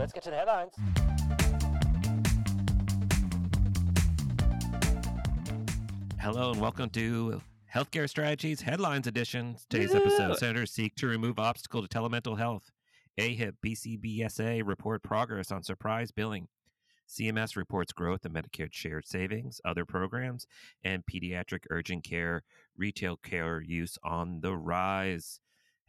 Let's get to the headlines. Hello and welcome to Healthcare Strategies Headlines Edition. Today's episode Senators seek to remove obstacle to telemental health. AHIP BCBSA report progress on surprise billing. CMS reports growth in Medicare shared savings, other programs, and pediatric urgent care, retail care use on the rise.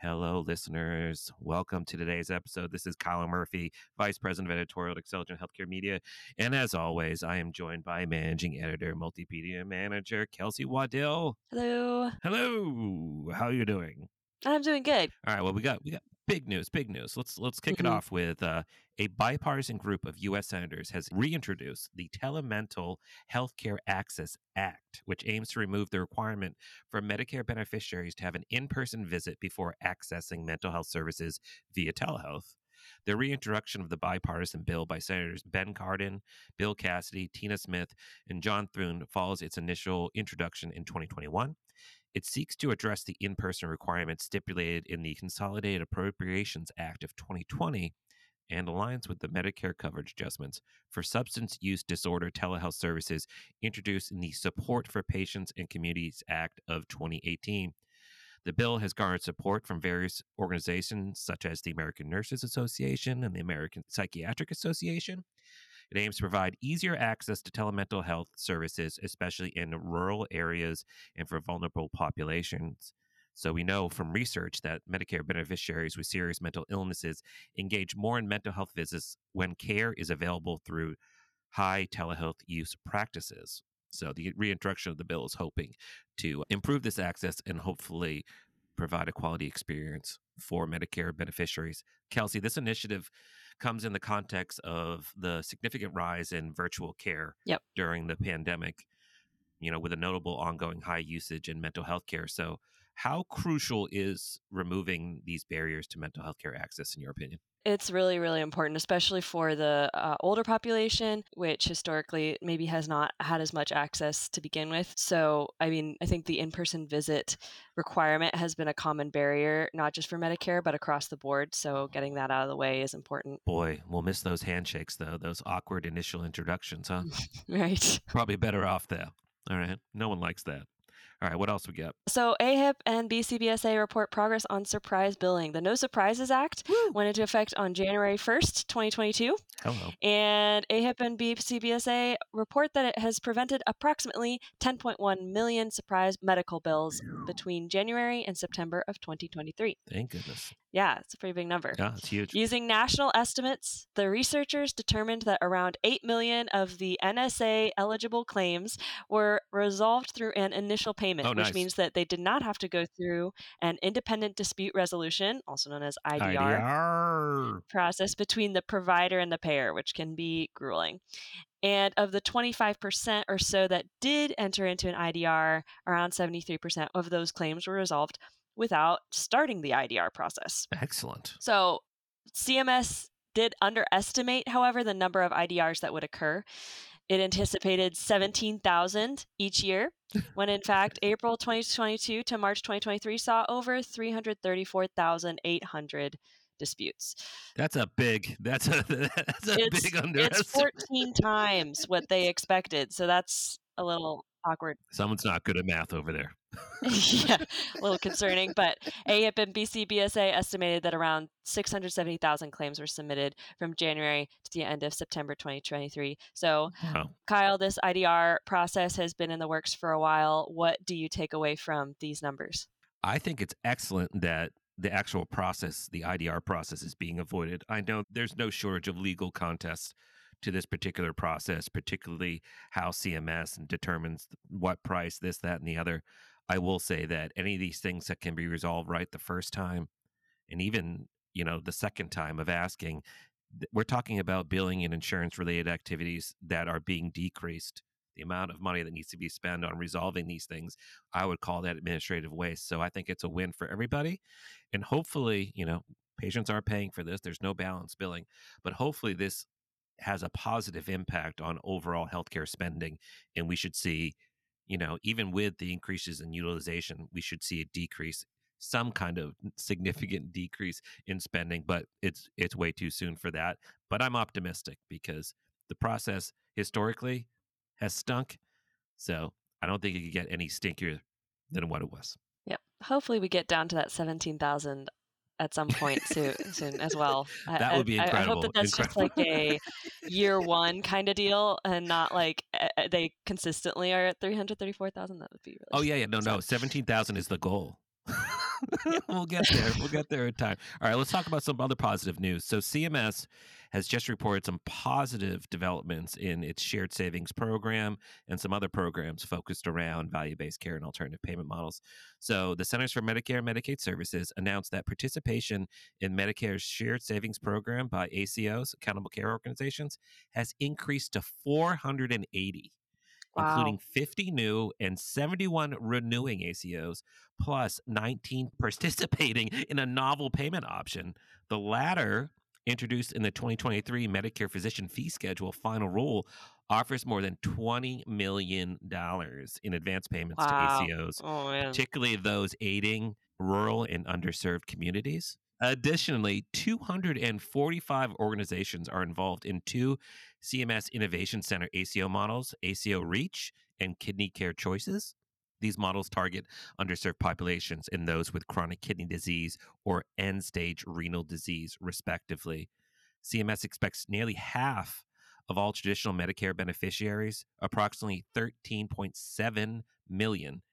Hello, listeners. Welcome to today's episode. This is Kyle Murphy, Vice President of Editorial at Xtelligent Healthcare Media. And as always, I am joined by Managing Editor, Multimedia Manager, Kelsey Waddill. Hello. Hello. How are you doing? I'm doing good. All right. Well, we got we got big news. Big news. Let's let's kick Mhm. it off with uh, a bipartisan group of U.S. senators has reintroduced the Telemental Healthcare Access Act, which aims to remove the requirement for Medicare beneficiaries to have an in-person visit before accessing mental health services via telehealth. The reintroduction of the bipartisan bill by Senators Ben Cardin, Bill Cassidy, Tina Smith, and John Thune follows its initial introduction in 2021. It seeks to address the in person requirements stipulated in the Consolidated Appropriations Act of 2020 and aligns with the Medicare coverage adjustments for substance use disorder telehealth services introduced in the Support for Patients and Communities Act of 2018. The bill has garnered support from various organizations such as the American Nurses Association and the American Psychiatric Association. It aims to provide easier access to telemental health services, especially in rural areas and for vulnerable populations. So, we know from research that Medicare beneficiaries with serious mental illnesses engage more in mental health visits when care is available through high telehealth use practices. So, the reintroduction of the bill is hoping to improve this access and hopefully provide a quality experience for Medicare beneficiaries. Kelsey, this initiative comes in the context of the significant rise in virtual care Yep. during the pandemic, you know, with a notable ongoing high usage in mental health care. So, how crucial is removing these barriers to mental health care access, in your opinion? It's really, really important, especially for the uh, older population, which historically maybe has not had as much access to begin with. So, I mean, I think the in person visit requirement has been a common barrier, not just for Medicare, but across the board. So, getting that out of the way is important. Boy, we'll miss those handshakes, though, those awkward initial introductions, huh? Right. Probably better off, though. All right. No one likes that. All right. What else we got? So, AHIP and BCBSA report progress on surprise billing. The No Surprises Act went into effect on January 1st, 2022. Hello. And AHIP and BCBSA report that it has prevented approximately 10.1 million surprise medical bills between January and September of 2023. Thank goodness. Yeah, it's a pretty big number. Yeah, it's huge. Using national estimates, the researchers determined that around 8 million of the NSA eligible claims were resolved through an initial payment, Oh, which nice. means that they did not have to go through an independent dispute resolution, also known as IDR IDR. process between the provider and the payer, which can be grueling. And of the 25% or so that did enter into an IDR, around 73% of those claims were resolved without starting the IDR process. Excellent. So CMS did underestimate, however, the number of IDRs that would occur. It anticipated 17,000 each year, when in fact, April 2022 to March 2023 saw over 334,800 disputes. That's a big. That's a that's a It's, big it's 14 times what they expected. So that's a little awkward. Someone's not good at math over there. yeah, a little concerning. But AHIP and BCBSA estimated that around 670,000 claims were submitted from January to the end of September 2023. So, Wow. Kyle, this IDR process has been in the works for a while. What do you take away from these numbers? I think it's excellent that the actual process, the IDR process, is being avoided. I know there's no shortage of legal contests to this particular process, particularly how CMS determines what price, this, that, and the other. I will say that any of these things that can be resolved right the first time, and even you know the second time of asking, we're talking about billing and insurance related activities that are being decreased. The amount of money that needs to be spent on resolving these things I would call that administrative waste. So I think it's a win for everybody. And hopefully, you know, patients are paying for this. There's no balance billing, but hopefully this has a positive impact on overall healthcare spending. And we should see, you know, even with the increases in utilization, we should see a decrease some kind of significant decrease in spending, but it's it's way too soon for that. But I'm optimistic because the process historically has stunk. So I don't think it could get any stinkier than what it was. Yep. Hopefully we get down to that 17,000 at some point soon, soon as well. that would be incredible. I, I hope that that's incredible. just like a year one kind of deal and not like uh, they consistently are at 334,000. That would be really Oh, yeah, yeah. No, no. 17,000 is the goal. we'll get there. We'll get there in time. All right, let's talk about some other positive news. So, CMS has just reported some positive developments in its shared savings program and some other programs focused around value based care and alternative payment models. So, the Centers for Medicare and Medicaid Services announced that participation in Medicare's shared savings program by ACOs, accountable care organizations, has increased to 480 Wow. including 50 new and 71 renewing ACOs, plus 19 participating in a novel payment option. The latter, introduced in the 2023 Medicare Physician Fee Schedule final rule, offers more than $20 million in advance payments Wow. to ACOs, Oh particularly those aiding rural and underserved communities. Additionally, 245 organizations are involved in two CMS Innovation Center ACO models, ACO Reach and Kidney Care Choices. These models target underserved populations and those with chronic kidney disease or end stage renal disease, respectively. CMS expects nearly half of all traditional Medicare beneficiaries, approximately 13.7 million,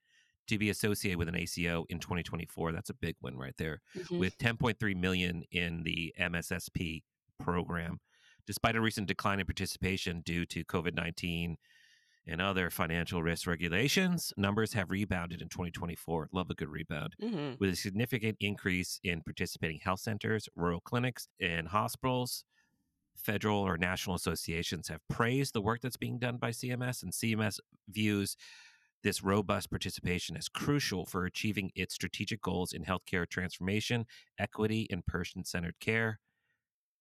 to be associated with an ACO in 2024. That's a big one right there Mhm. with 10.3 million in the MSSP program. Despite a recent decline in participation due to COVID 19 and other financial risk regulations, numbers have rebounded in 2024. Love a good rebound. Mhm. With a significant increase in participating health centers, rural clinics, and hospitals, federal or national associations have praised the work that's being done by CMS, and CMS views this robust participation is crucial for achieving its strategic goals in healthcare transformation, equity, and person centered care.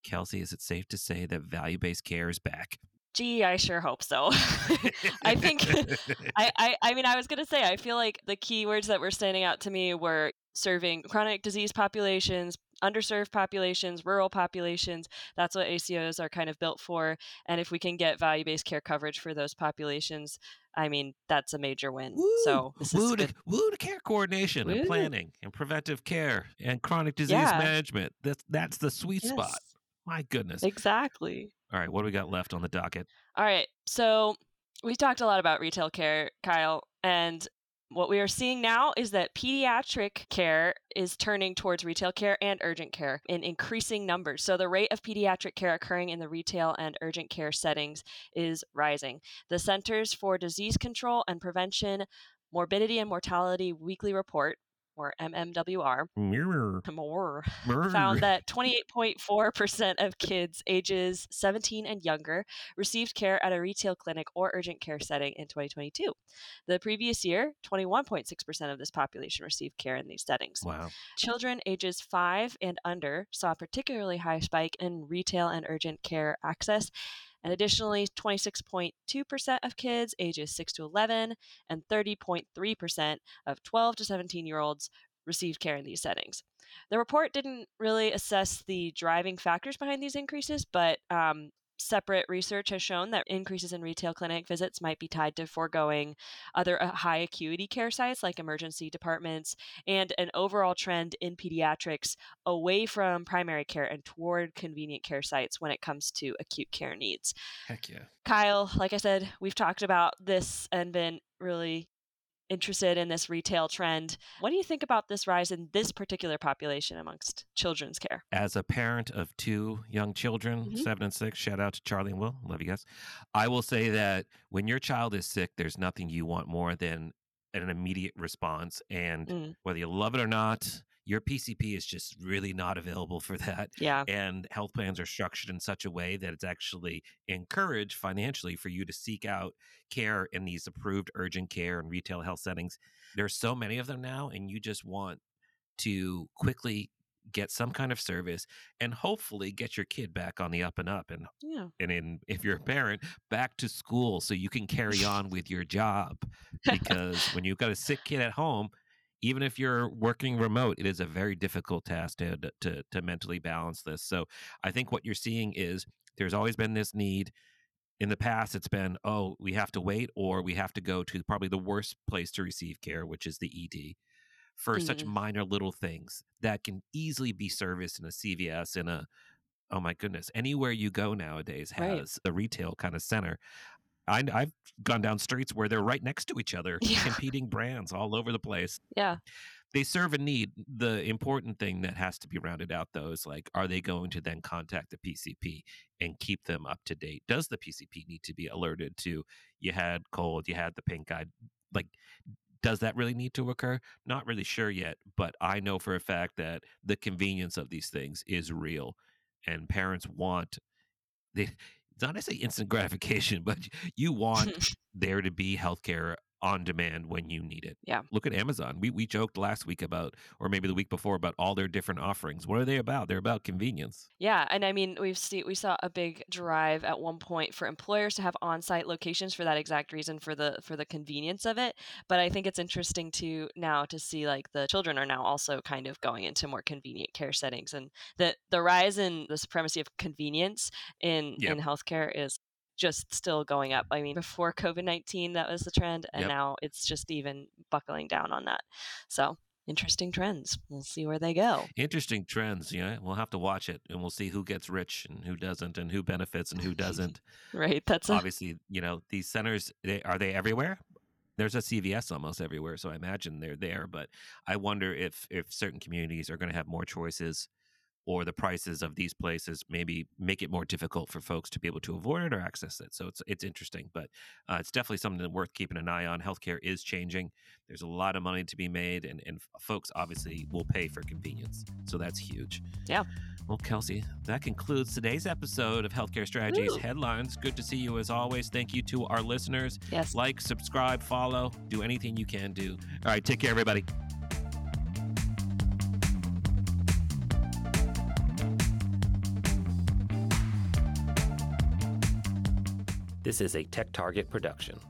Kelsey, is it safe to say that value based care is back? Gee, I sure hope so. I think I, I I mean I was gonna say I feel like the keywords that were standing out to me were serving chronic disease populations, underserved populations, rural populations. That's what ACOs are kind of built for. And if we can get value based care coverage for those populations, I mean that's a major win. Woo! So woo, to, woo to care coordination and planning and preventive care and chronic disease Yeah. management. That's that's the sweet spot. My goodness. exactly. All right, what do we got left on the docket? All right. So we talked a lot about retail care, Kyle, and what we are seeing now is that pediatric care is turning towards retail care and urgent care in increasing numbers. So the rate of pediatric care occurring in the retail and urgent care settings is rising. The Centers for Disease Control and Prevention Morbidity and Mortality Weekly Report, or MMWR, Mirror. Mirror. found that 28.4% of kids ages 17 and younger received care at a retail clinic or urgent care setting in 2022. The previous year, 21.6% of this population received care in these settings. Wow. Children ages 5 and under saw a particularly high spike in retail and urgent care access. And additionally, 26.2% of kids ages 6 to 11 and 30.3% of 12 to 17 year olds received care in these settings. The report didn't really assess the driving factors behind these increases, but um, separate research has shown that increases in retail clinic visits might be tied to foregoing other uh, high acuity care sites like emergency departments and an overall trend in pediatrics away from primary care and toward convenient care sites when it comes to acute care needs. Heck yeah. Kyle, like I said, we've talked about this and been really interested in this retail trend. What do you think about this rise in this particular population amongst children's care? As a parent of two young children, Mhm. seven and six, shout out to Charlie and Will. Love you guys. I will say that when your child is sick, there's nothing you want more than an immediate response. And Mm, whether you love it or not, your PCP is just really not available for that. yeah. and health plans are structured in such a way that it's actually encouraged financially for you to seek out care in these approved urgent care and retail health settings. There's so many of them now, and you just want to quickly get some kind of service and hopefully get your kid back on the up and up and Yeah. and in if you're a parent back to school so you can carry on with your job because when you've got a sick kid at home even if you're working remote, it is a very difficult task to, to, to mentally balance this. So I think what you're seeing is there's always been this need. In the past, it's been, oh, we have to wait or we have to go to probably the worst place to receive care, which is the ED for mm-hmm. such minor little things that can easily be serviced in a CVS in a oh my goodness anywhere you go nowadays has right. a retail kind of center I, have gone down streets where they're right next to each other, yeah. competing brands all over the place. Yeah. They serve a need. The important thing that has to be rounded out, though, is like, are they going to then contact the PCP and keep them up to date? Does the PCP need to be alerted to you had cold, you had the pink eye? Like, does that really need to occur? Not really sure yet, but I know for a fact that the convenience of these things is real, and parents want they not say instant gratification, but you want there to be healthcare on demand when you need it. Yeah. Look at Amazon. We we joked last week about or maybe the week before about all their different offerings. What are they about? They're about convenience. Yeah, and I mean, we've see we saw a big drive at one point for employers to have on-site locations for that exact reason for the for the convenience of it, but I think it's interesting to now to see like the children are now also kind of going into more convenient care settings and the the rise in the supremacy of convenience in in healthcare is just still going up. I mean, before COVID 19, that was the trend, and yep. now it's just even buckling down on that. So, interesting trends. We'll see where they go. Interesting trends. Yeah. We'll have to watch it and we'll see who gets rich and who doesn't and who benefits and who doesn't. right. That's obviously, a- you know, these centers, they, are they everywhere? There's a CVS almost everywhere, so I imagine they're there. But I wonder if if certain communities are going to have more choices or the prices of these places maybe make it more difficult for folks to be able to avoid it or access it. So it's it's interesting, but uh, it's definitely something worth keeping an eye on. Healthcare is changing. There's a lot of money to be made, and and folks obviously will pay for convenience. So that's huge. Yeah. Well, Kelsey, that concludes today's episode of Healthcare Strategies Woo. Headlines. Good to see you as always. Thank you to our listeners. Yes. Like, subscribe, follow, do anything you can do. All right, take care, everybody. This is a TechTarget production.